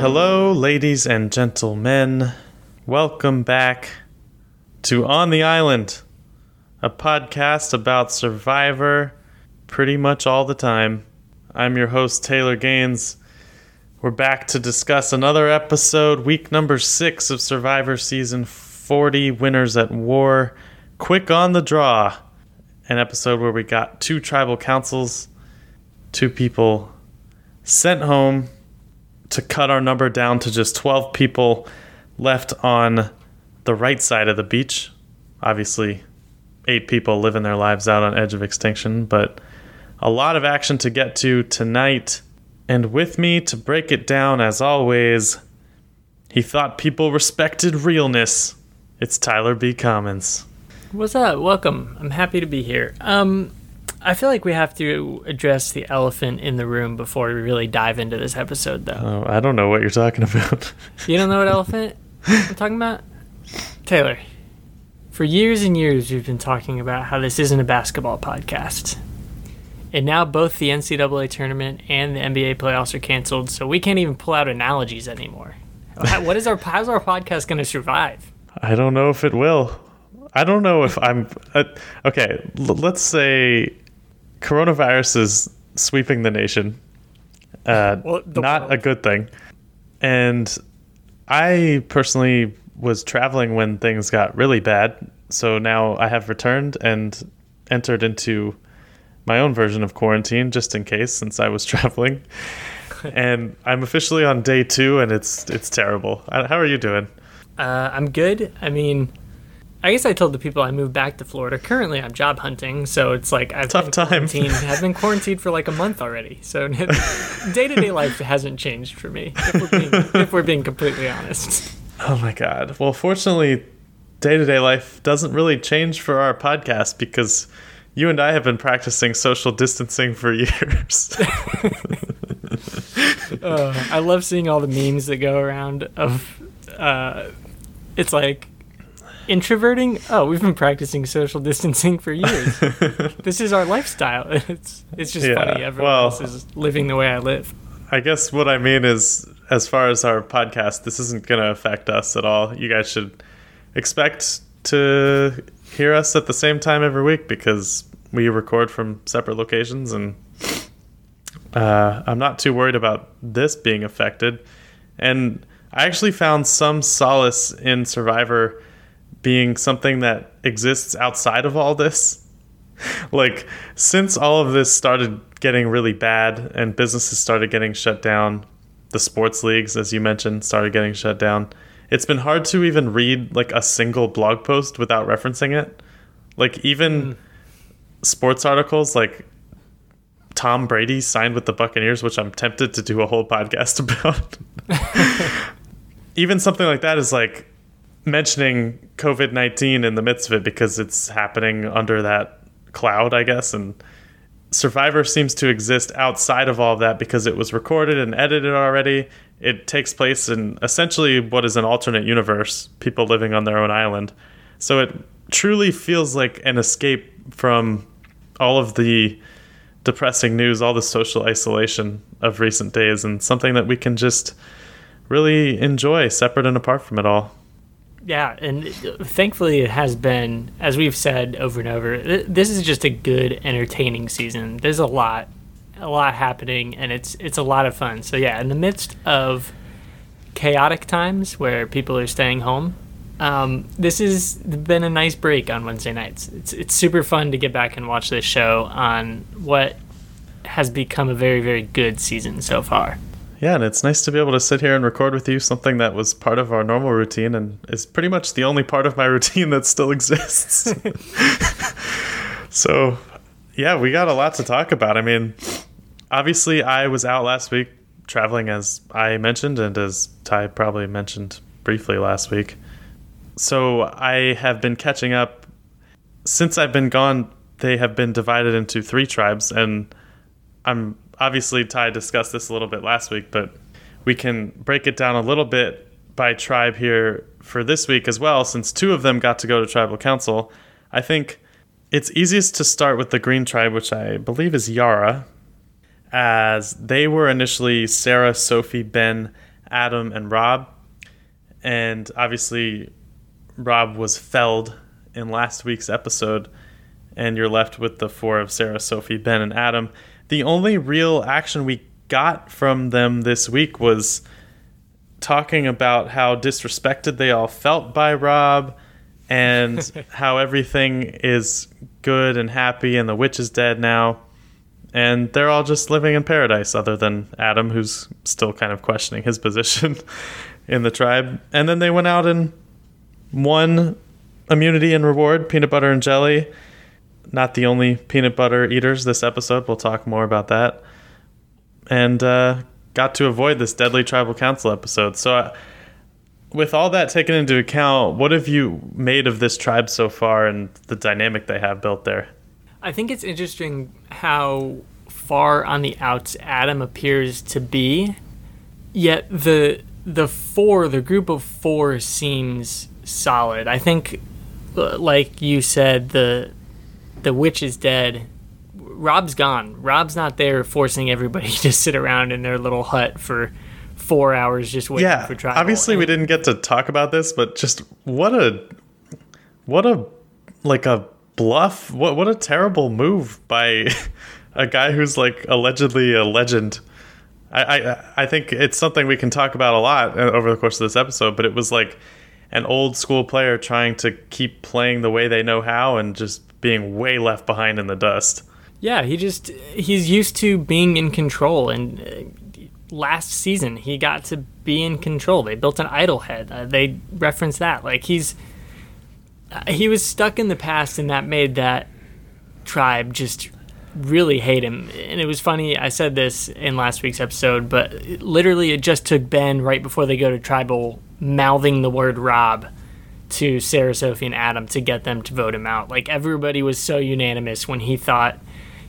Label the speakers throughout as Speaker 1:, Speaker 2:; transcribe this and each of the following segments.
Speaker 1: Hello, ladies and gentlemen. Welcome back to On the Island, a podcast about Survivor pretty much all the time. I'm your host, Taylor Gaines. We're back to discuss another episode, week number six of Survivor Season 40 Winners at War. Quick on the draw. An episode where we got two tribal councils, two people sent home to cut our number down to just 12 people left on the right side of the beach. Obviously, eight people living their lives out on edge of extinction, but a lot of action to get to tonight. And with me to break it down, as always, he thought people respected realness. It's Tyler B. Commons.
Speaker 2: What's up? Welcome. I'm happy to be here. Um, I feel like we have to address the elephant in the room before we really dive into this episode, though.
Speaker 1: Oh, I don't know what you're talking about.
Speaker 2: You don't know what elephant I'm talking about? Taylor, for years and years, we've been talking about how this isn't a basketball podcast. And now both the NCAA tournament and the NBA playoffs are canceled, so we can't even pull out analogies anymore. What is our how's our podcast going to survive?
Speaker 1: I don't know if it will. I don't know if I'm. Uh, okay, l- let's say coronavirus is sweeping the nation. Uh,
Speaker 2: Well, the
Speaker 1: not
Speaker 2: world.
Speaker 1: a good thing. And I personally was traveling when things got really bad. So now I have returned and entered into my own version of quarantine just in case since I was traveling. and I'm officially on day 2 and it's it's terrible. Uh, How are you doing?
Speaker 2: Uh, I'm good. I mean, I guess I told the people I moved back to Florida. Currently, I'm job hunting, so it's like I've
Speaker 1: Tough
Speaker 2: been
Speaker 1: time.
Speaker 2: quarantined. I've been quarantined for like a month already. So day to day life hasn't changed for me. If we're, being, if we're being completely honest.
Speaker 1: Oh my god. Well, fortunately, day to day life doesn't really change for our podcast because you and I have been practicing social distancing for years.
Speaker 2: Uh, I love seeing all the memes that go around of. Uh, it's like introverting. Oh, we've been practicing social distancing for years. this is our lifestyle. It's it's just
Speaker 1: Yeah,
Speaker 2: funny. Everyone
Speaker 1: well-
Speaker 2: else is living the way I live.
Speaker 1: I guess what I mean is, as far as our podcast, this isn't going to affect us at all. You guys should expect to hear us at the same time every week because we record from separate locations and uh, I'm not too worried about this being affected. And I actually found some solace in Survivor being something that exists outside of all this. like, since all of this started getting really bad and businesses started getting shut down, the sports leagues, as you mentioned, started getting shut down, it's been hard to even read like a single blog post without referencing it. Like, even hmm. sports articles like Tom Brady signed with the Buccaneers, which I'm tempted to do a whole podcast about. Even something like that is like mentioning COVID 19 in the midst of it because it's happening under that cloud, I guess. And Survivor seems to exist outside of all of that because it was recorded and edited already. It takes place in essentially what is an alternate universe, people living on their own island. So it truly feels like an escape from all of the depressing news, all the social isolation of recent days, and something that we can just really enjoy separate and apart from it all.
Speaker 2: Yeah, and uh, thankfully it has been, as we've said over and over, th- this is just a good, entertaining season. There's a lot, a lot happening, and it's it's a lot of fun. So yeah, in the midst of chaotic times where people are staying home, um, this has been a nice break on Wednesday nights. It's it's super fun to get back and watch this show on what has become a very very good season so far.
Speaker 1: Yeah, and it's nice to be able to sit here and record with you something that was part of our normal routine and is pretty much the only part of my routine that still exists. so, yeah, we got a lot to talk about. I mean, obviously, I was out last week traveling, as I mentioned, and as Ty probably mentioned briefly last week. So, I have been catching up. Since I've been gone, they have been divided into three tribes, and I'm obviously Ty discussed this a little bit last week, but we can break it down a little bit by tribe here for this week as well, since two of them got to go to tribal council. I think it's easiest to start with the green tribe, which I believe is Yara, as they were initially Sarah, Sophie, Ben, Adam, and Rob. And obviously, Rob was felled in last week's episode, and you're left with the four of Sarah, Sophie, Ben, and Adam. The only real action we got from them this week was talking about how disrespected they all felt by Rob and how everything is good and happy and the witch is dead now. And they're all just living in paradise, other than Adam, who's still kind of questioning his position in the tribe. And then they went out and won immunity and reward peanut butter and jelly. Not the only peanut butter eaters this episode. We'll talk more about that. And uh, got to avoid this deadly tribal council episode. So, uh, with all that taken into account, what have you made of this tribe so far and the dynamic they have built there?
Speaker 2: I think it's interesting how far on the outs Adam appears to be, yet the the four, the group of four, seems solid. I think, like you said, the the witch is dead. Rob's gone. Rob's not there forcing everybody to sit around in their little hut for four hours just waiting
Speaker 1: yeah,
Speaker 2: for tribal.
Speaker 1: Obviously,
Speaker 2: And-
Speaker 1: we didn't get to talk about this, but just what a what a like a bluff. What what a terrible move by a guy who's like allegedly a legend. I, I I think it's something we can talk about a lot uh, over the course of this episode, but it was like an old school player trying to keep playing the way they know how and just being way left behind in the dust.
Speaker 2: Yeah, he just he's used to being in control, and uh, last season he got to be in control. They built an idol head. Uh, they reference that like he's uh, he was stuck in the past, and that made that tribe just really hate him. And it was funny. I said this in last week's episode, but it- literally it just took Ben right before they go to tribal mouthing the word Rob to Sarah, Sophie, and Adam to get them to vote him out. Like everybody was so unanimous when he thought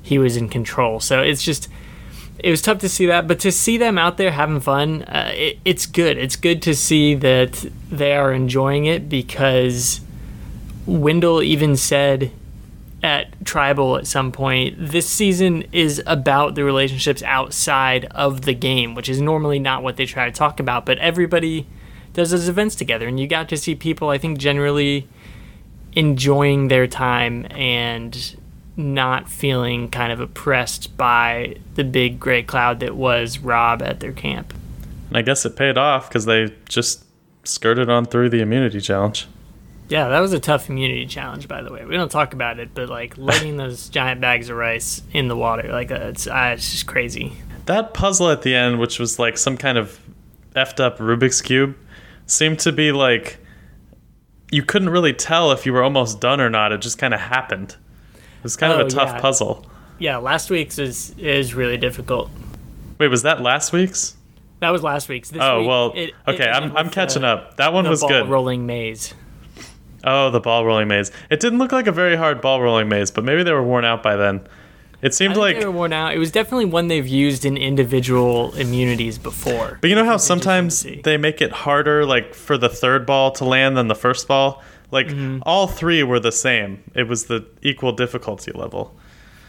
Speaker 2: he was in control. So it's just it was tough to see that, but to see them out there having fun, uh, it, it's good. It's good to see that they are enjoying it because Wendell even said at Tribal at some point, this season is about the relationships outside of the game, which is normally not what they try to talk about, but everybody does those events together, and you got to see people, I think, generally enjoying their time and not feeling kind of oppressed by the big gray cloud that was Rob at their camp.
Speaker 1: And I guess it paid off because they just skirted on through the immunity challenge.
Speaker 2: Yeah, that was a tough immunity challenge, by the way. We don't talk about it, but like letting those giant bags of rice in the water, like uh, it's, uh, it's just crazy.
Speaker 1: That puzzle at the end, which was like some kind of effed up Rubik's Cube, seemed to be like you couldn't really tell if you were almost done or not. It just kind of happened. It was kind
Speaker 2: Oh,
Speaker 1: of a oh, tough
Speaker 2: yeah.
Speaker 1: puzzle.
Speaker 2: Yeah, last week's is is really difficult.
Speaker 1: Wait, was that last week's?
Speaker 2: That was last week's. This
Speaker 1: Oh
Speaker 2: week,
Speaker 1: well,
Speaker 2: it- it
Speaker 1: okay. I'm I'm catching
Speaker 2: the-
Speaker 1: up. That one
Speaker 2: The
Speaker 1: was
Speaker 2: ball
Speaker 1: good.
Speaker 2: rolling maze.
Speaker 1: Oh, the ball rolling maze. It didn't look like a very hard ball rolling maze, but maybe they were worn out by then. It seemed like
Speaker 2: they were worn out. It was definitely one they've used in individual immunities before.
Speaker 1: But you know how
Speaker 2: Which is interesting
Speaker 1: sometimes they make it harder, like for the third ball to land than the first ball? Like
Speaker 2: Mm-hmm.
Speaker 1: all three were the same. It was the equal difficulty level.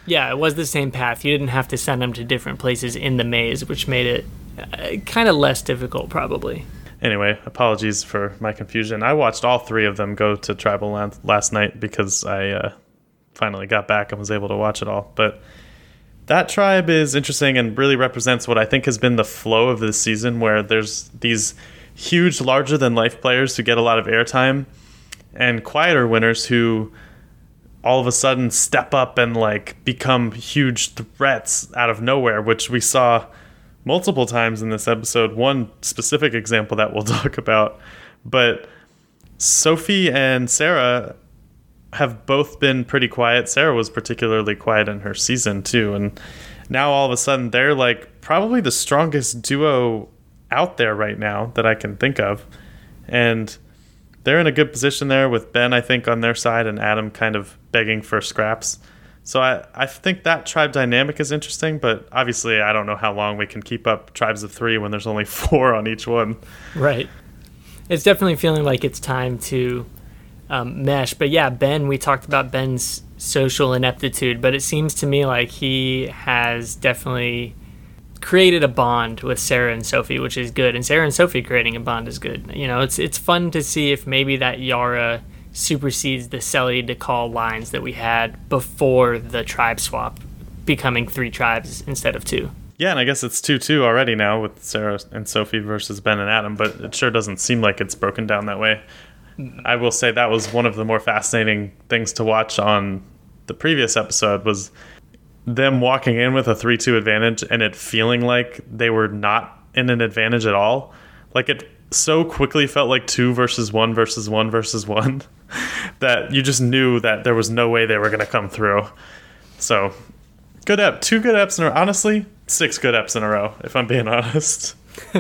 Speaker 2: Yeah, it was the same path. You didn't have to send them to different places in the maze, which made it uh, kind of less difficult, probably.
Speaker 1: Anyway, apologies for my confusion. I watched all three of them go to Tribal Land last night because I uh, finally got back and was able to watch it all. But that tribe is interesting and really represents what I think has been the flow of this season, where there's these huge, larger than life players who get a lot of airtime, and quieter winners who all of a sudden step up and like become huge threats out of nowhere, which we saw multiple times in this episode. One specific example that we'll talk about, but Sophie and Sarah have both been pretty quiet. Sarah was particularly quiet in her season too, and now all of a sudden they're like probably the strongest duo out there right now that I can think of, and they're in a good position there with Ben, I think, on their side, and Adam kind of begging for scraps. So I, I think that tribe dynamic is interesting, but obviously I don't know how long we can keep up tribes of three when there's only four on each one.
Speaker 2: Right. It's definitely feeling like it's time to um, mesh. But yeah, Ben, we talked about Ben's social ineptitude, but it seems to me like he has definitely created a bond with Sarah and Sophie, which is good, and Sarah and Sophie creating a bond is good. You know, it's it's fun to see if maybe that Yara supersedes the Sele-Dakal lines that we had before the tribe swap, becoming three tribes instead of two.
Speaker 1: Yeah, and I guess it's 2 2 already now with Sarah and Sophie versus Ben and Adam, but it sure doesn't seem like it's broken down that way. I will say that was one of the more fascinating things to watch on the previous episode was them walking in with a 3-2 advantage and it feeling like they were not in an advantage at all. Like it so quickly felt like 2 versus 1 versus 1 versus 1 that you just knew that there was no way they were going to come through. So, good ep, two good eps in a row. Honestly, six good eps in a row, if I'm being honest.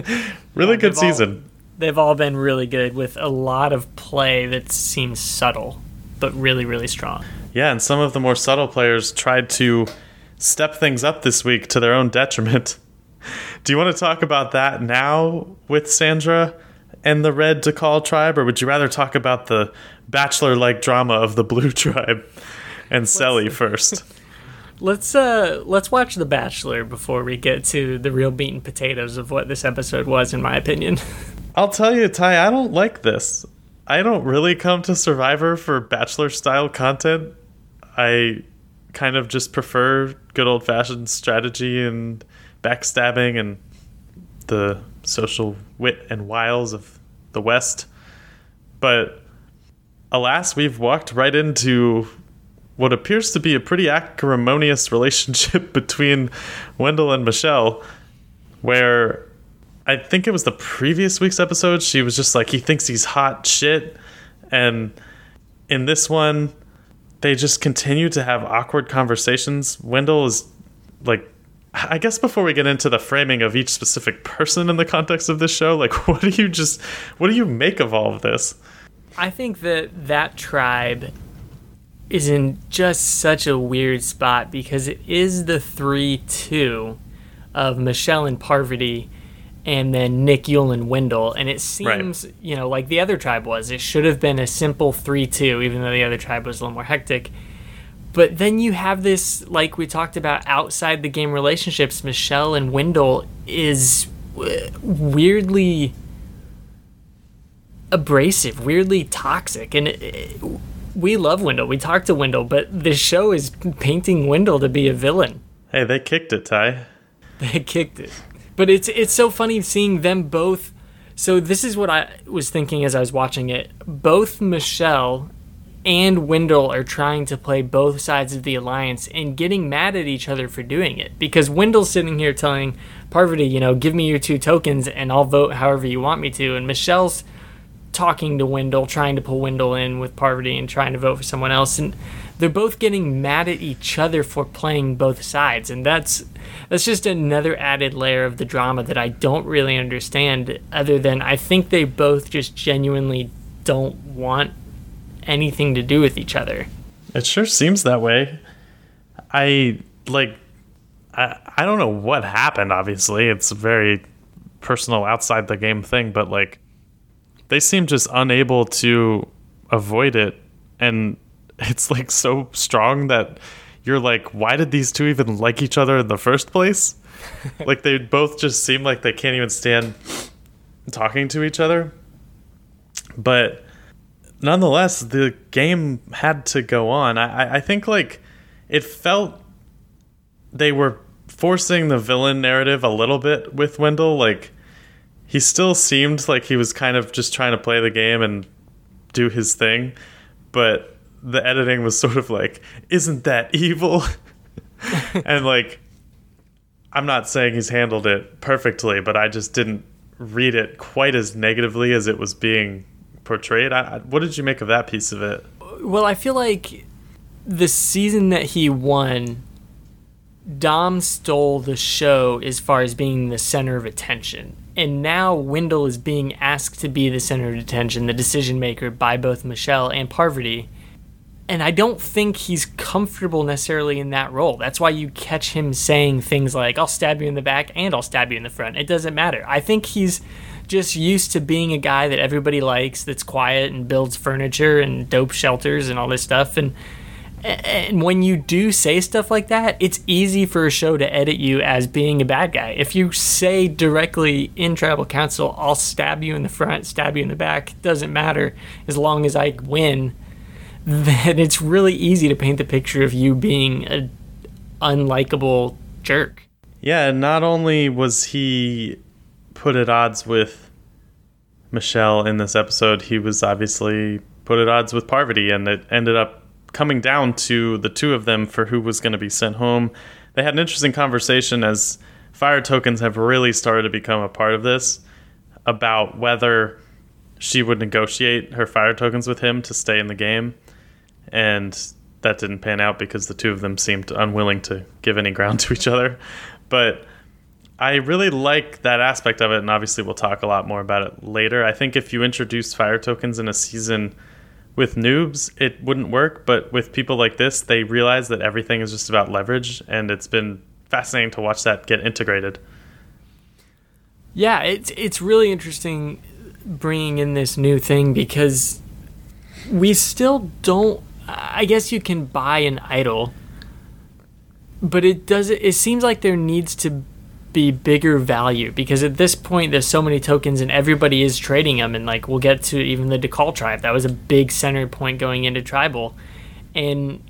Speaker 1: really good
Speaker 2: they've all-
Speaker 1: season.
Speaker 2: They've all been really good with a lot of play that seems subtle, but really, really strong.
Speaker 1: Yeah, and some of the more subtle players tried to step things up this week to their own detriment. Do you want to talk about that now with Sandra and the Red Dakal tribe, or would you rather talk about the bachelor like drama of the Blue tribe and Sele first?
Speaker 2: Let's uh let's watch The Bachelor before we get to the real meat and potatoes of what this episode was, in my opinion.
Speaker 1: I'll tell you, Ty, I don't like this. I don't really come to Survivor for bachelor style content. I kind of just prefer good old fashioned strategy and backstabbing and the social wit and wiles of the West. But alas, we've walked right into what appears to be a pretty acrimonious relationship between Wendell and Michelle, where I think it was the previous week's episode. She was just like, he thinks he's hot shit. And in this one, they just continue to have awkward conversations. Wendell is like, I guess before we get into the framing of each specific person in the context of this show, like, what do you just, what do you make of all of this?
Speaker 2: I think that that tribe is in just such a weird spot because it is the 3 2 of Michelle and Parvati and then Nick, Yul, and Wendell. And it seems, you know, like the other tribe was. It should have been a simple 3 2, even though the other tribe was a little more hectic. But then you have this, like we talked about, outside the game relationships. Michelle and Wendell is uh, weirdly abrasive, weirdly toxic, and it, it- we love Wendell. We talk to Wendell, but the show is painting Wendell to be a villain.
Speaker 1: Hey, they kicked it, Ty.
Speaker 2: They kicked it, but it's it's so funny seeing them both. So this is what I was thinking as I was watching it. Both Michelle and Wendell are trying to play both sides of the alliance and getting mad at each other for doing it because Wendell's sitting here telling Parvati, you know, give me your two tokens and I'll vote however you want me to, and Michelle's talking to Wendell, trying to pull Wendell in with Parvati and trying to vote for someone else. And they're both getting mad at each other for playing both sides. And that's that's just another added layer of the drama that I don't really understand, other than I think they both just genuinely don't want anything to do with each other.
Speaker 1: It sure seems that way. I like I I don't know what happened obviously. It's very personal outside the game thing, but like they seem just unable to avoid it and it's like so strong that you're like why did these two even like each other in the first place? like they both just seem like they can't even stand talking to each other. But nonetheless, the game had to go on. I, I- think like it felt they were forcing the villain narrative a little bit with Wendell. Like he still seemed like he was kind of just trying to play the game and do his thing, but the editing was sort of like, "Isn't that evil?" and like, I'm not saying he's handled it perfectly, but I just didn't read it quite as negatively as it was being portrayed. I, what did you make of that piece of it?
Speaker 2: Well, I feel like the season that he won, Dom stole the show as far as being the center of attention. And now Wendell is being asked to be the center of attention, the decision maker by both Michelle and Parvati. And I don't think he's comfortable necessarily in that role. That's why you catch him saying things like, I'll stab you in the back and I'll stab you in the front. It doesn't matter. I think he's just used to being a guy that everybody likes, that's quiet and builds furniture and dope shelters and all this stuff. And And when you do say stuff like that, it's easy for a show to edit you as being a bad guy. If you say directly in tribal council, I'll stab you in the front, stab you in the back, doesn't matter as long as I win, then it's really easy to paint the picture of you being a unlikable jerk.
Speaker 1: Yeah, not only was he put at odds with Michelle in this episode, he was obviously put at odds with Parvati, and it ended up coming down to the two of them for who was going to be sent home. They had an interesting conversation as fire tokens have really started to become a part of this about whether she would negotiate her fire tokens with him to stay in the game. And that didn't pan out because the two of them seemed unwilling to give any ground to each other. But I really like that aspect of it, and obviously we'll talk a lot more about it later. I think if you introduce fire tokens in a season with noobs, it wouldn't work, but with people like this, they realize that everything is just about leverage, and it's been fascinating to watch that get integrated.
Speaker 2: Yeah, it's it's really interesting bringing in this new thing because we still don't I guess you can buy an idol, but it does. It seems like there needs to be bigger value because at this point there's so many tokens and everybody is trading them and like we'll get to even the Dakal tribe. That was a big center point going into tribal. And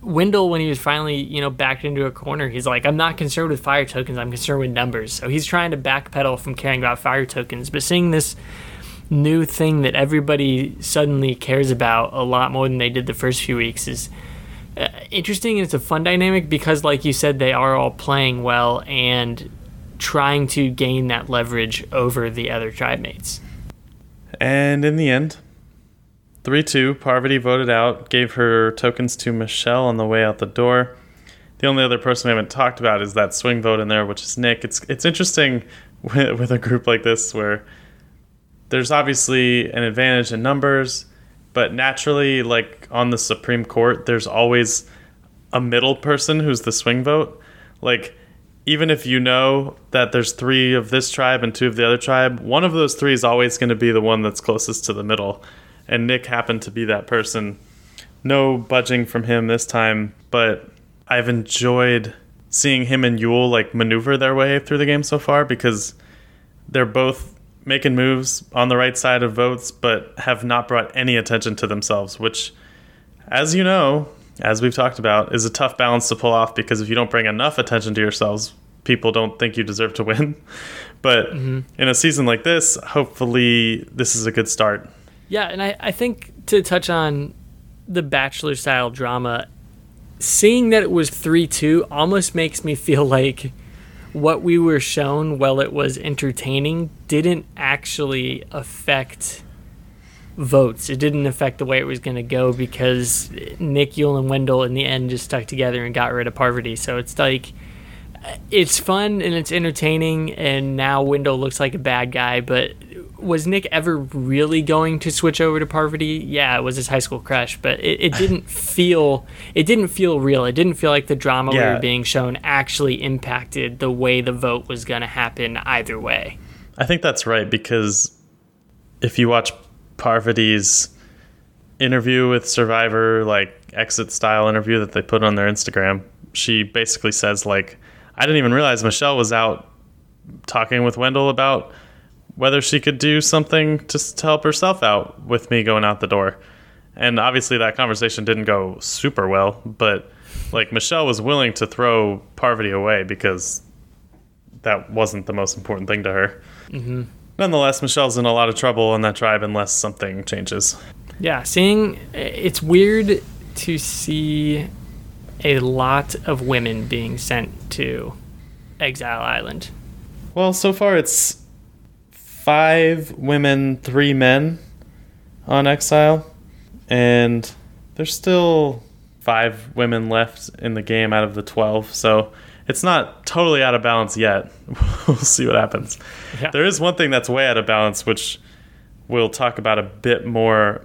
Speaker 2: Wendell when he was finally you know backed into a corner he's like I'm not concerned with fire tokens I'm concerned with numbers. So he's trying to backpedal from caring about fire tokens but seeing this new thing that everybody suddenly cares about a lot more than they did the first few weeks is uh, interesting and it's a fun dynamic because like you said they are all playing well and trying to gain that leverage over the other tribe mates
Speaker 1: and in the end 3-2 parvati voted out gave her tokens to michelle on the way out the door. The only other person we haven't talked about is that swing vote in there which is nick. It's it's interesting with, with a group like this where there's obviously an advantage in numbers, but naturally, like on the Supreme Court, there's always a middle person who's the swing vote. Like, even if you know that there's three of this tribe and two of the other tribe, one of those three is always going to be the one that's closest to the middle. And Nick happened to be that person. No budging from him this time, but I've enjoyed seeing him and Yul like maneuver their way through the game so far because they're both making moves on the right side of votes, but have not brought any attention to themselves, which, as you know, as we've talked about, is a tough balance to pull off because if you don't bring enough attention to yourselves, people don't think you deserve to win. But mm-hmm. in a season like this, hopefully this is a good start.
Speaker 2: Yeah, and I, I think to touch on the Bachelor style drama, seeing that it was 3 2 almost makes me feel like what we were shown, while it was entertaining, didn't actually affect votes. It didn't affect the way it was going to go because Nick, Yul and Wendell in the end just stuck together and got rid of Parvati. So it's like it's fun and it's entertaining, and now Wendell looks like a bad guy, but was Nick ever really going to switch over to Parvati? Yeah, it was his high school crush, but it, it didn't feel it didn't feel real. It didn't feel like the drama yeah. we were being shown actually impacted the way the vote was going to happen either way.
Speaker 1: I think that's right because if you watch Parvati's interview with Survivor, like exit style interview that they put on their Instagram, she basically says like, "I didn't even realize Michelle was out talking with Wendell about." whether she could do something to, to help herself out with me going out the door. And obviously, that conversation didn't go super well, but like Michelle was willing to throw Parvati away because that wasn't the most important thing to her. Mm-hmm. Nonetheless, Michelle's in a lot of trouble in that tribe unless something changes.
Speaker 2: Yeah, seeing it's weird to see a lot of women being sent to Exile Island.
Speaker 1: Well, so far it's five women, three men on Exile, and there's still five women left in the game out of the 12. So it's not totally out of balance yet. we'll see what happens. Yeah. There is one thing that's way out of balance, which we'll talk about a bit more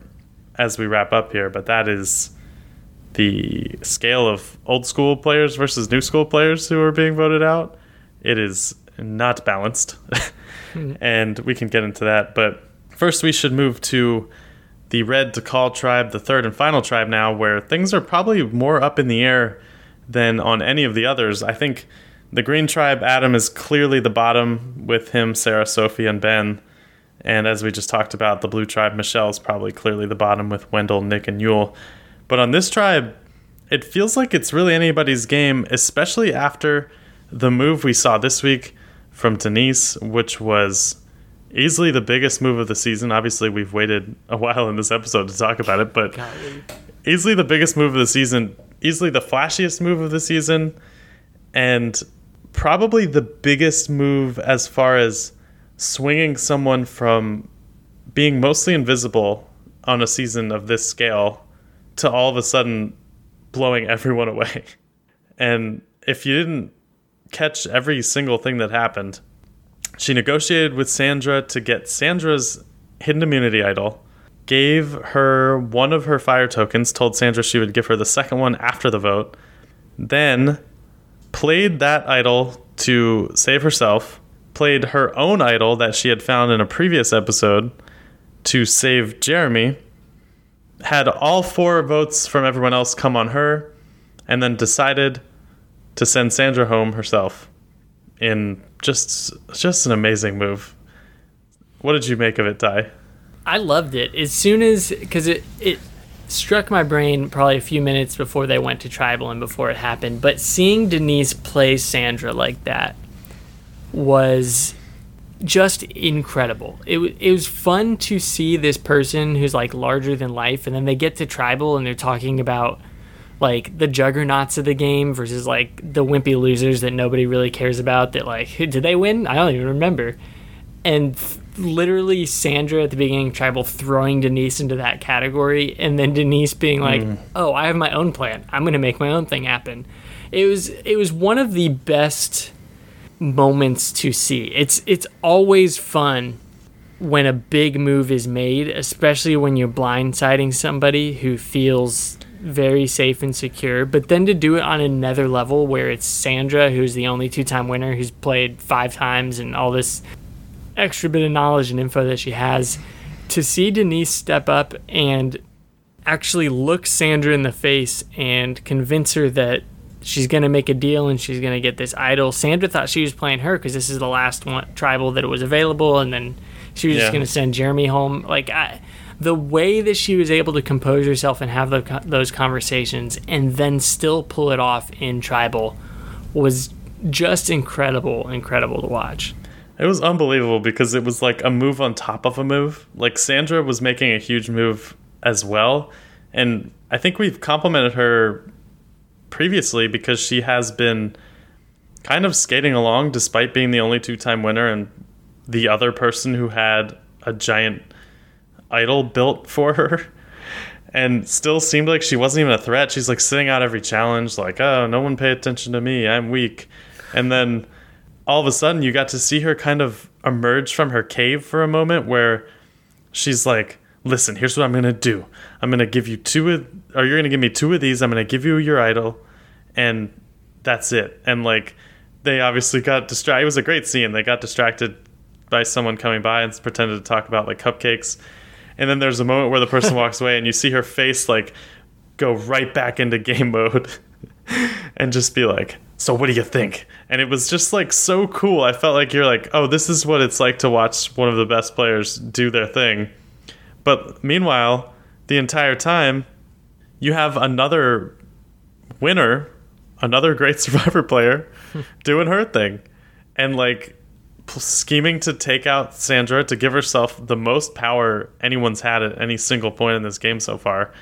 Speaker 1: as we wrap up here, but that is the scale of old school players versus new school players who are being voted out. It is not balanced. Hmm. and we can get into that. But first, we should move to the Red Dakal tribe, the third and final tribe now, where things are probably more up in the air than on any of the others. I think the Green tribe, Adam is clearly the bottom with him, Sarah, Sophie, and Ben. And as we just talked about, the Blue tribe, Michelle is probably clearly the bottom with Wendell, Nick, and Yul. But on this tribe, it feels like it's really anybody's game, especially after the move we saw this week from Denise, which was easily the biggest move of the season. Obviously, we've waited a while in this episode to talk about it, but easily the biggest move of the season, easily the flashiest move of the season, and probably the biggest move as far as swinging someone from being mostly invisible on a season of this scale to all of a sudden blowing everyone away. And if you didn't catch every single thing that happened, she negotiated with Sandra to get Sandra's hidden immunity idol, gave her one of her fire tokens, told Sandra she would give her the second one after the vote, then played that idol to save herself, played her own idol that she had found in a previous episode to save Jeremy had all four votes from everyone else come on her, and then decided to send Sandra home herself. In just just an amazing move. What did you make of it, Ty?
Speaker 2: I loved it as soon as because it it struck my brain probably a few minutes before they went to tribal and before it happened. But seeing Denise play Sandra like that was just incredible. It, it was fun to see this person who's like larger than life, and then they get to tribal and they're talking about like the juggernauts of the game versus like the wimpy losers that nobody really cares about. That like, did they win? I don't even remember. And th- literally Sandra at the beginning of tribal throwing Denise into that category, and then Denise being like, mm. "Oh, I have my own plan. I'm going to make my own thing happen." It was it was one of the best moments to see. It's it's always fun when a big move is made, especially when you're blindsiding somebody who feels very safe and secure. But then to do it on another level where it's Sandra, who's the only two time winner, who's played five times and all this extra bit of knowledge and info that she has, to see Denise step up and actually look Sandra in the face and convince her that she's going to make a deal and she's going to get this idol. Sandra thought she was playing her because this is the last one tribal that it was available, and then she was yeah. just going to send Jeremy home. Like I, the way that she was able to compose herself and have the, those conversations, and then still pull it off in tribal, was just incredible, incredible to watch.
Speaker 1: It was unbelievable because it was like a move on top of a move. Like Sandra was making a huge move as well, and I think we've complimented her previously because she has been kind of skating along despite being the only two time winner and the other person who had a giant idol built for her and still seemed like she wasn't even a threat. She's like sitting out every challenge, like, oh, no one pay attention to me. I'm weak. And then all of a sudden, you got to see her kind of emerge from her cave for a moment where she's like, listen, here's what I'm going to do. I'm going to give you two of, or you're going to give me two of these. I'm going to give you your idol, and that's it. And like, they obviously got distracted. It was a great scene. They got distracted by someone coming by and pretended to talk about like cupcakes. And then there's a moment where the person walks away and you see her face like go right back into game mode and just be like, so what do you think? And it was just like so cool. I felt like you're like, oh, this is what it's like to watch one of the best players do their thing. But meanwhile, the entire time, you have another winner, another great Survivor player, doing her thing, and like scheming to take out Sandra to give herself the most power anyone's had at any single point in this game so far,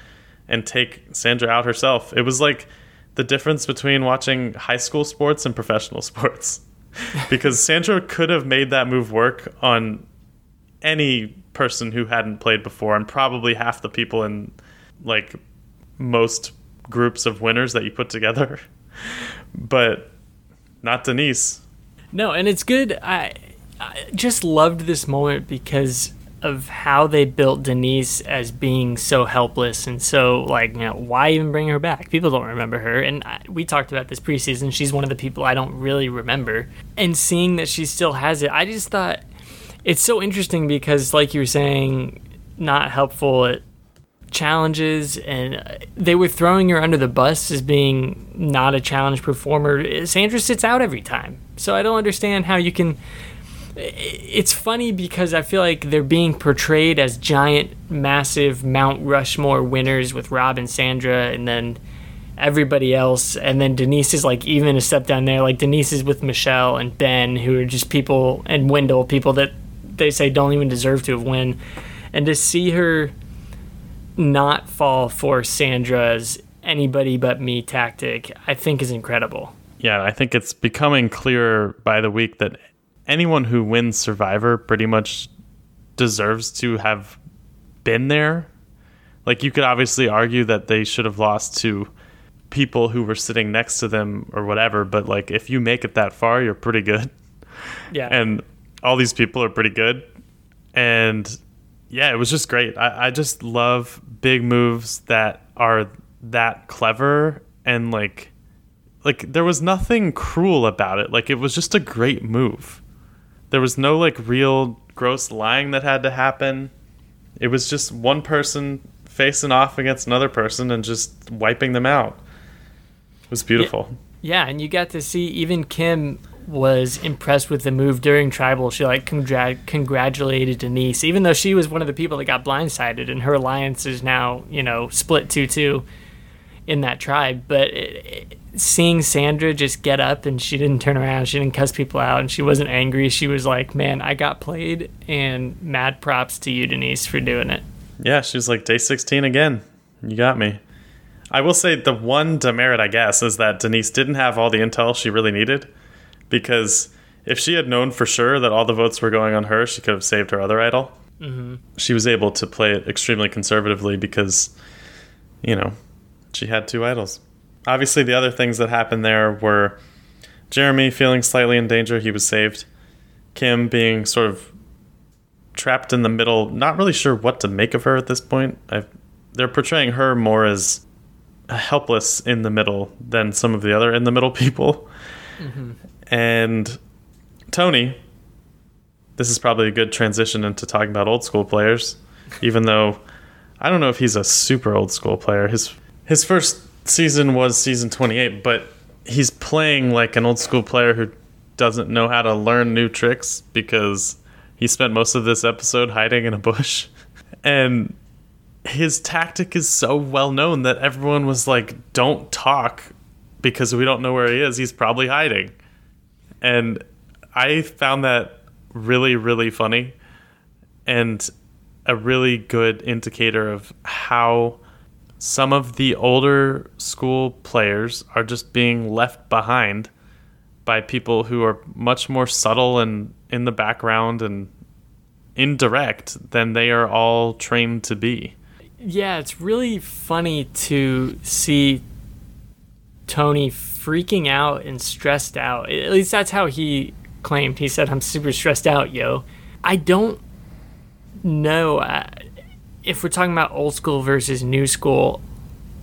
Speaker 1: and take Sandra out herself. It was like the difference between watching high school sports and professional sports. because Sandra could have made that move work on any person who hadn't played before, and probably half the people in like most groups of winners that you put together. but not Denise.
Speaker 2: No, and it's good. I, I just loved this moment because of how they built Denise as being so helpless and so like you know why even bring her back? People don't remember her, and I, we talked about this preseason. She's one of the people I don't really remember, and seeing that she still has it, I just thought it's so interesting because, like you were saying, not helpful at challenges and uh, they were throwing her under the bus as being not a challenge performer. Sandra sits out every time. So I don't understand how you can it's funny because I feel like they're being portrayed as giant, massive Mount Rushmore winners with Rob and Sandra, and then everybody else. And then Denise is like even a step down there. Like Denise is with Michelle and Ben, who are just people, and Wendell, people that they say don't even deserve to have won. And to see her not fall for Sandra's anybody but me tactic, I think is incredible.
Speaker 1: Yeah, I think it's becoming clearer by the week that anyone who wins Survivor pretty much deserves to have been there. Like you could obviously argue that they should have lost to people who were sitting next to them or whatever, but like if you make it that far, you're pretty good.
Speaker 2: Yeah.
Speaker 1: And all these people are pretty good. And yeah, it was just great. I, I just love big moves that are that clever and like like there was nothing cruel about it. Like it was just a great move. There was no like real gross lying that had to happen. It was just one person facing off against another person and just wiping them out. It was beautiful.
Speaker 2: Yeah, and you got to see even Kim was impressed with the move during tribal. She like congr- congratulated Denise, even though she was one of the people that got blindsided, and her alliance is now you know split two two in that tribe. But it, it, seeing Sandra just get up and she didn't turn around, she didn't cuss people out, and she wasn't angry. She was like, "Man, I got played," and mad props to you, Denise, for doing it.
Speaker 1: Yeah, she was like day sixteen again. You got me. I will say the one demerit, I guess, is that Denise didn't have all the intel she really needed because if she had known for sure that all the votes were going on her, she could have saved her other idol.
Speaker 2: Mm-hmm.
Speaker 1: She was able to play it extremely conservatively because, you know, she had two idols. Obviously, the other things that happened there were Jeremy feeling slightly in danger, he was saved. Kim being sort of trapped in the middle, not really sure what to make of her at this point. I've, they're portraying her more as helpless in the middle than some of the other in the middle people.
Speaker 2: Mm-hmm.
Speaker 1: And Tony, this is probably a good transition into talking about old school players, even though I don't know if he's a super old school player. His his first season was season 28, but he's playing like an old school player who doesn't know how to learn new tricks because he spent most of this episode hiding in a bush. And his tactic is so well known that everyone was like, don't talk because we don't know where he is. He's probably hiding. And I found that really, really funny and a really good indicator of how some of the older school players are just being left behind by people who are much more subtle and in the background and indirect than they are all trained to be.
Speaker 2: Yeah, it's really funny to see Tony freaking out and stressed out. At least that's how he claimed. He said, I'm super stressed out, yo. I don't know uh, if we're talking about old school versus new school.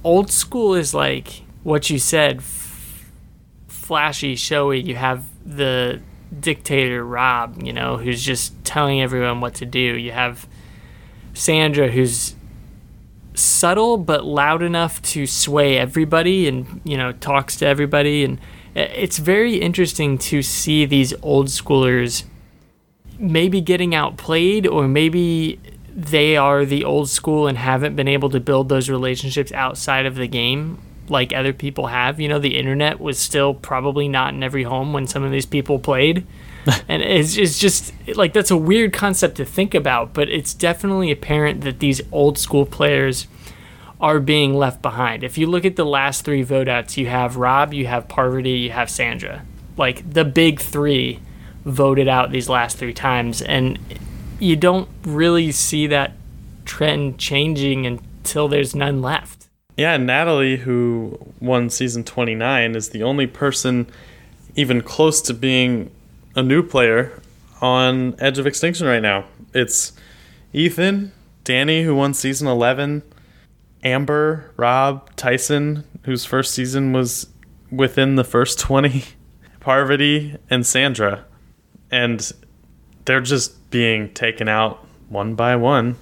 Speaker 2: Old school is like what you said f- flashy, showy. You have the dictator, Rob, you know, who's just telling everyone what to do. You have Sandra, who's subtle but loud enough to sway everybody and you know talks to everybody and it's very interesting to see these old schoolers maybe getting outplayed or maybe they are the old school and haven't been able to build those relationships outside of the game like other people have you know the internet was still probably not in every home when some of these people played and it's, it's just like that's a weird concept to think about, but it's definitely apparent that these old school players are being left behind. If you look at the last three vote outs, you have Rob, you have Parvati, you have Sandra. Like the big three voted out these last three times, and you don't really see that trend changing until there's none left.
Speaker 1: Yeah, Natalie, who won season 29, is the only person even close to being a new player on Edge of Extinction right now. It's Ethan, Danni, who won season 11, Amber, Rob, Tyson, whose first season was within the first 20, Parvati, and Sandra. And they're just being taken out one by one.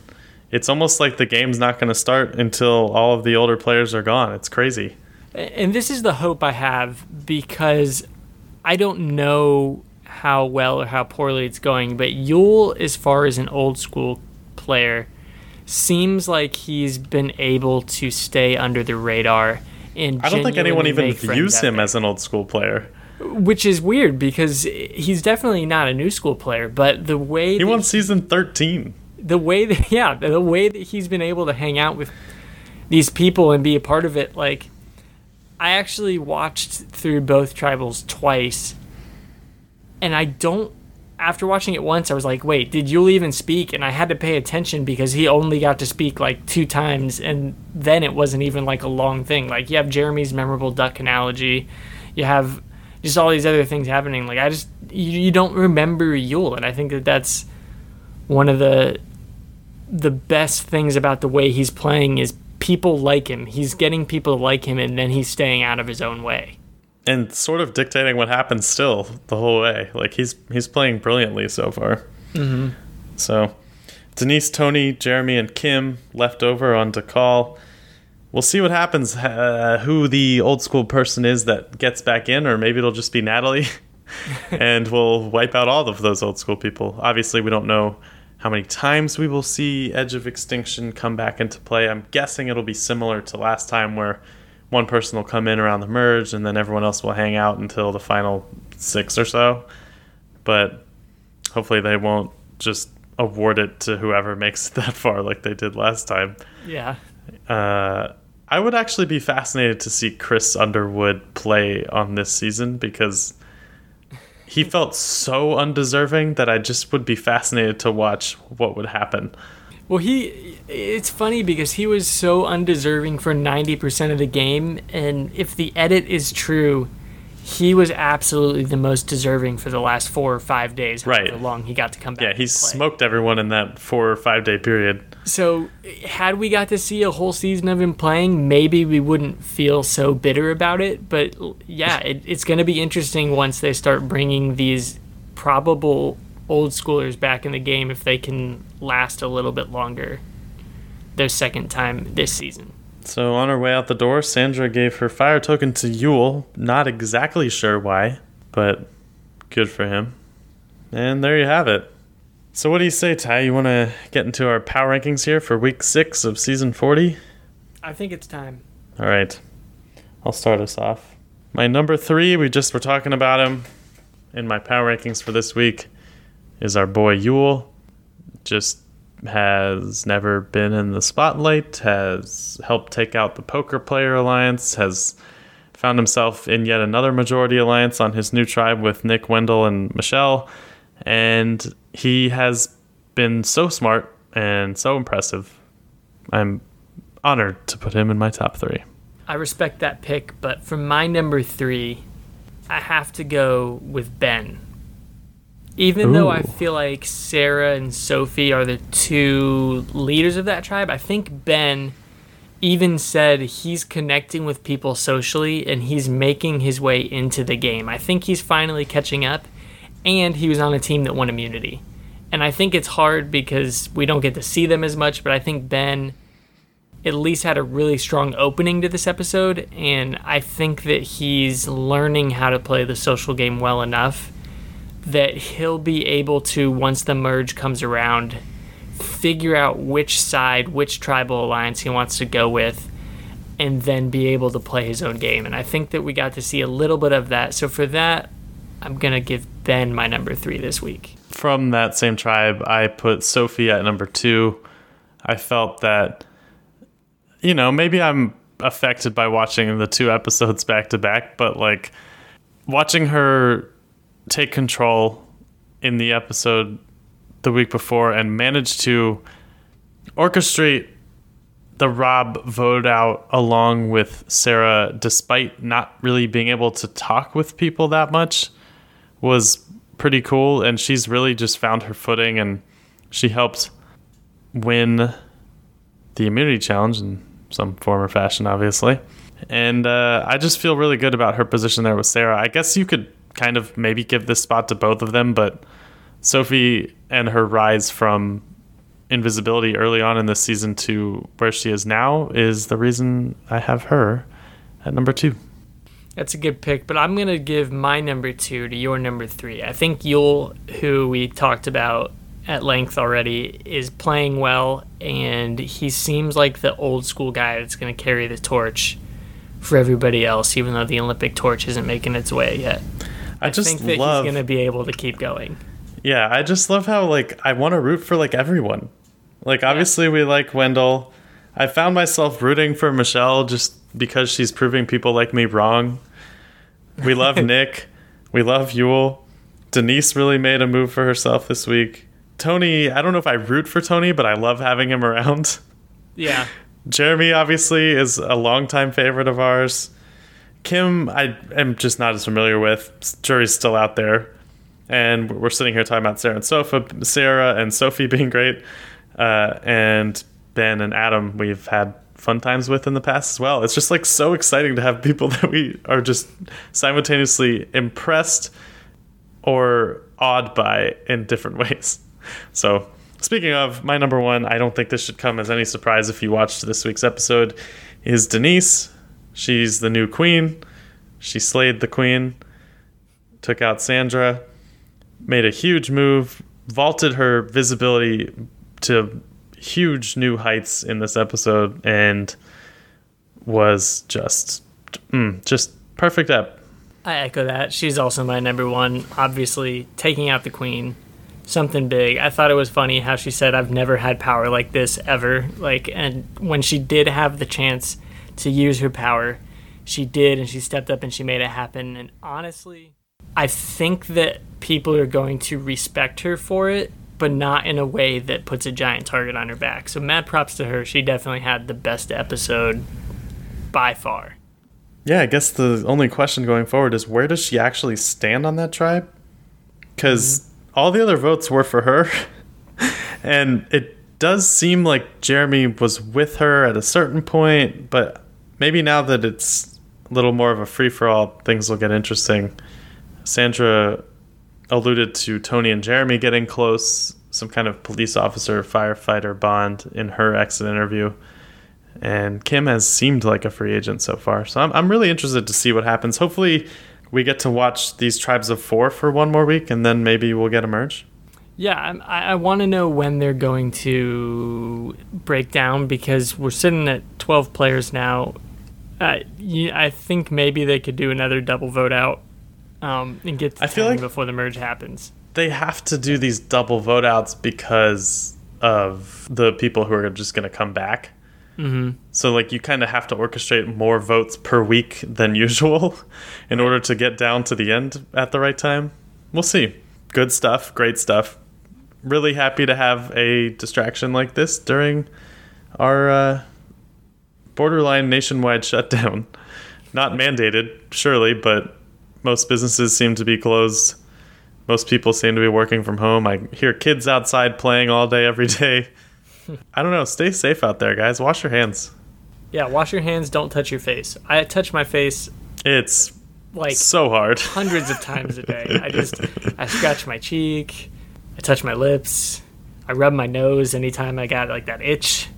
Speaker 1: it's almost like the game's not going to start until all of the older players are gone. It's crazy.
Speaker 2: And this is the hope I have because I don't know how well or how poorly it's going, but Yul, as far as an old school player, seems like he's been able to stay under the radar. And
Speaker 1: I don't think anyone even views him as an old school player.
Speaker 2: Which is weird because he's definitely not a new school player. But the way
Speaker 1: He won season 13.
Speaker 2: the way that yeah the way that he's been able to hang out with these people and be a part of it like i actually watched through both tribals twice and i don't after watching it once i was like wait did Yul even speak and i had to pay attention because he only got to speak like two times and then it wasn't even like a long thing like you have jeremy's memorable duck analogy you have just all these other things happening like i just you, you don't remember Yul and i think that that's one of the the best things about the way he's playing is people like him. He's getting people to like him, and then he's staying out of his own way.
Speaker 1: and sort of dictating what happens still the whole way. Like he's he's playing brilliantly so far. Mm-hmm. So Denise, Tony, Jeremy, and Kim left over on Dakal. We'll see what happens. Uh, who the old school person is that gets back in, or maybe it'll just be Natalie, and we'll wipe out all of those old school people. Obviously, we don't know how many times we will see Edge of Extinction come back into play. I'm guessing it'll be similar to last time, where one person will come in around the merge, and then everyone else will hang out until the final six or so. But hopefully, they won't just award it to whoever makes it that far, like they did last time.
Speaker 2: Yeah.
Speaker 1: Uh, I would actually be fascinated to see Chris Underwood play on this season because he felt so undeserving that I just would be fascinated to watch what would happen.
Speaker 2: Well, he. It's funny because he was so undeserving for 90% of the game, and if the edit is true, he was absolutely the most deserving for the last four or five days, however
Speaker 1: Right.
Speaker 2: long he got to come back.
Speaker 1: Yeah, he smoked everyone in that four or five day period.
Speaker 2: So, had we got to see a whole season of him playing, maybe we wouldn't feel so bitter about it. But yeah, it, it's going to be interesting once they start bringing these probable old schoolers back in the game if they can last a little bit longer their second time this season.
Speaker 1: So on her way out the door, Sandra gave her fire token to Yul. Not exactly sure why, but good for him. And there you have it. So what do you say, Ty? You want to get into our power rankings here for week six of season 40?
Speaker 2: I think it's time.
Speaker 1: All right. I'll start us off. My number three, we just were talking about him in my power rankings for this week, is our boy Yul. Just has never been in the spotlight, has helped take out the Poker Player Alliance, has found himself in yet another majority alliance on his new tribe with Nick Wendell and Michelle. And he has been so smart and so impressive. I'm honored to put him in my top three.
Speaker 2: I respect that pick, but for my number three, I have to go with Ben. Even though I feel like Sarah and Sophie are the two leaders of that tribe, I think Ben even said he's connecting with people socially and he's making his way into the game. I think he's finally catching up, and he was on a team that won immunity. And I think it's hard because we don't get to see them as much, but I think Ben at least had a really strong opening to this episode, and I think that he's learning how to play the social game well enough that he'll be able to, once the merge comes around, figure out which side, which tribal alliance he wants to go with, and then be able to play his own game. And I think that we got to see a little bit of that. So for that, I'm going to give Ben my number three this week.
Speaker 1: From that same tribe, I put Sophie at number two. I felt that, you know, maybe I'm affected by watching the two episodes back to back, but like watching her take control in the episode the week before and manage to orchestrate the Rob vote out along with Sarah, despite not really being able to talk with people that much, was pretty cool. And she's really just found her footing and she helped win the immunity challenge in some form or fashion, obviously. And uh, I just feel really good about her position there with Sarah. I guess you could kind of maybe give this spot to both of them, but Sophie and her rise from invisibility early on in this season to where she is now is the reason I have her at number two.
Speaker 2: That's a good pick, but I'm going to give my number two to your number three. I think Yul, who we talked about at length already, is playing well, and he seems like the old school guy that's going to carry the torch for everybody else, even though the Olympic torch isn't making its way yet.
Speaker 1: I just
Speaker 2: think that
Speaker 1: love.
Speaker 2: he's going to be able to keep going.
Speaker 1: Yeah, I just love how like I want to root for like everyone. Like obviously we like Wendell. I found myself rooting for Michelle just because she's proving people like me wrong. We love Nick. We love Yul. Denise really made a move for herself this week. Tony, I don't know if I root for Tony, but I love having him around.
Speaker 2: Yeah.
Speaker 1: Jeremy obviously is a longtime favorite of ours. Kim, I am just not as familiar with. Jury's still out there, and we're sitting here talking about Sarah and Sophie, Sarah and Sophie being great, uh, and Ben and Adam we've had fun times with in the past as well. It's just like so exciting to have people that we are just simultaneously impressed or awed by in different ways. So, speaking of my number one, I don't think this should come as any surprise if you watched this week's episode, is Denise. She's the new queen. She slayed the queen, took out Sandra, made a huge move, vaulted her visibility to huge new heights in this episode, and was just, mm, just perfect up.
Speaker 2: I echo that. She's also my number one. Obviously, taking out the queen, something big. I thought it was funny how she said, "I've never had power like this ever." Like, and when she did have the chance to use her power, she did, and she stepped up and she made it happen. And honestly, I think that people are going to respect her for it, but not in a way that puts a giant target on her back. So, mad props to her. She definitely had the best episode by far.
Speaker 1: Yeah, I guess the only question going forward is where does she actually stand on that tribe? Because mm-hmm. all the other votes were for her. and it does seem like Jeremy was with her at a certain point, but maybe now that it's a little more of a free for all, things will get interesting. Sandra alluded to Tony and Jeremy getting close, some kind of police officer firefighter bond in her exit interview and Kim has seemed like a free agent so far. So I'm, I'm really interested to see what happens. Hopefully, we get to watch these tribes of four for one more week, and then maybe we'll get a merge.
Speaker 2: Yeah, I, I want to know when they're going to break down because we're sitting at 12 players now. Uh, I think maybe they could do another double vote out um, and get to I feel like before the merge happens.
Speaker 1: They have to do these double vote outs because of the people who are just going to come back.
Speaker 2: Mm-hmm.
Speaker 1: So like you kind of have to orchestrate more votes per week than usual in order to get down to the end at the right time. We'll see. Good stuff, great stuff. Really happy to have a distraction like this during our uh, borderline nationwide shutdown. Not mandated, surely, but most businesses seem to be closed. Most people seem to be working from home. I hear kids outside playing all day, every day. I don't know. Stay safe out there, guys. Wash your hands.
Speaker 2: Yeah, wash your hands. Don't touch your face. I touch my face.
Speaker 1: It's like so hard.
Speaker 2: hundreds of times a day. I just I scratch my cheek. I touch my lips. I rub my nose anytime I got like that itch.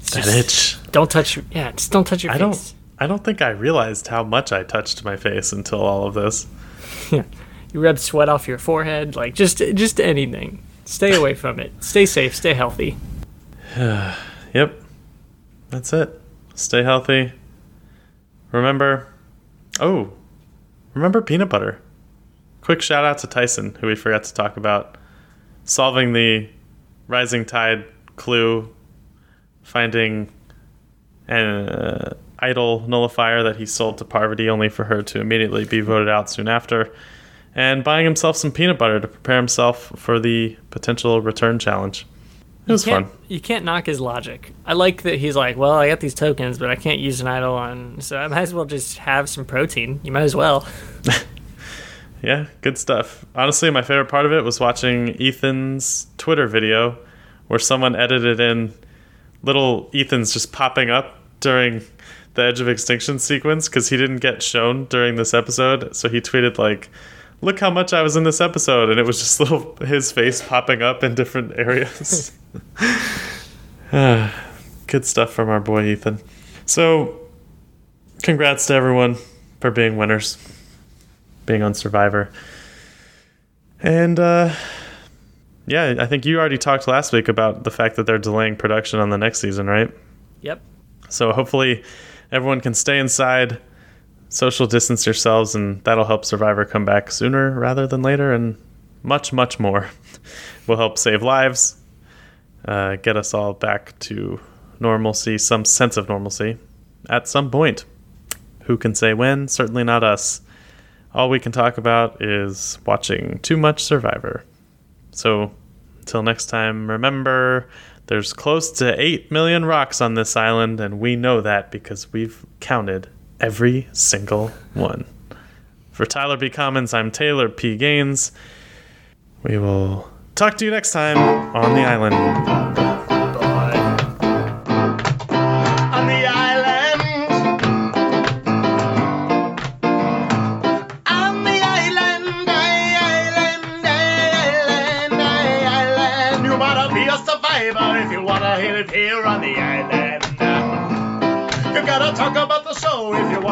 Speaker 1: It's that itch.
Speaker 2: Don't touch. Yeah, just don't touch your
Speaker 1: I
Speaker 2: face.
Speaker 1: don't. I don't think I realized how much I touched my face until all of this.
Speaker 2: Yeah, you rub sweat off your forehead. Like just just anything. Stay away from it. Stay safe. Stay healthy.
Speaker 1: yep. That's it. Stay healthy. Remember, oh, remember peanut butter. Quick shout out to Tyson, who we forgot to talk about, solving the rising tide clue, finding an uh, idol nullifier that he sold to Parvati only for her to immediately be voted out soon after, and buying himself some peanut butter to prepare himself for the potential return challenge. It was
Speaker 2: you
Speaker 1: fun.
Speaker 2: You can't knock his logic. I like that he's like, well, I got these tokens, but I can't use an idol on, so I might as well just have some protein. You might as well.
Speaker 1: yeah, good stuff. Honestly, my favorite part of it was watching Ethan's Twitter video where someone edited in little Ethan's just popping up during the Edge of Extinction sequence because he didn't get shown during this episode. So he tweeted like look how much I was in this episode, and it was just little his face popping up in different areas. Good stuff from our boy Ethan. So, congrats to everyone for being winners, being on Survivor, and uh, yeah, I think you already talked last week about the fact that they're delaying production on the next season, right?
Speaker 2: Yep.
Speaker 1: So hopefully, everyone can stay inside social distance yourselves, and that'll help Survivor come back sooner rather than later, and much, much more. will help save lives, uh, get us all back to normalcy, some sense of normalcy at some point. Who can say when? Certainly not us. All we can talk about is watching too much Survivor. So, until next time, remember there's close to 8 million rocks on this island, and we know that because we've counted every single one. For Tyler B. Commons, I'm Taylor P. Gaines. We will talk to you next time on the island.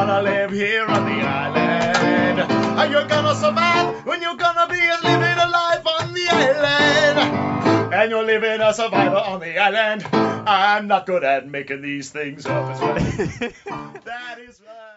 Speaker 3: Show if you wanna live here on the island. Are you gonna survive when you're gonna be living a life on the island? And you're living a survivor on the island. I'm not good at making these things up. That is right.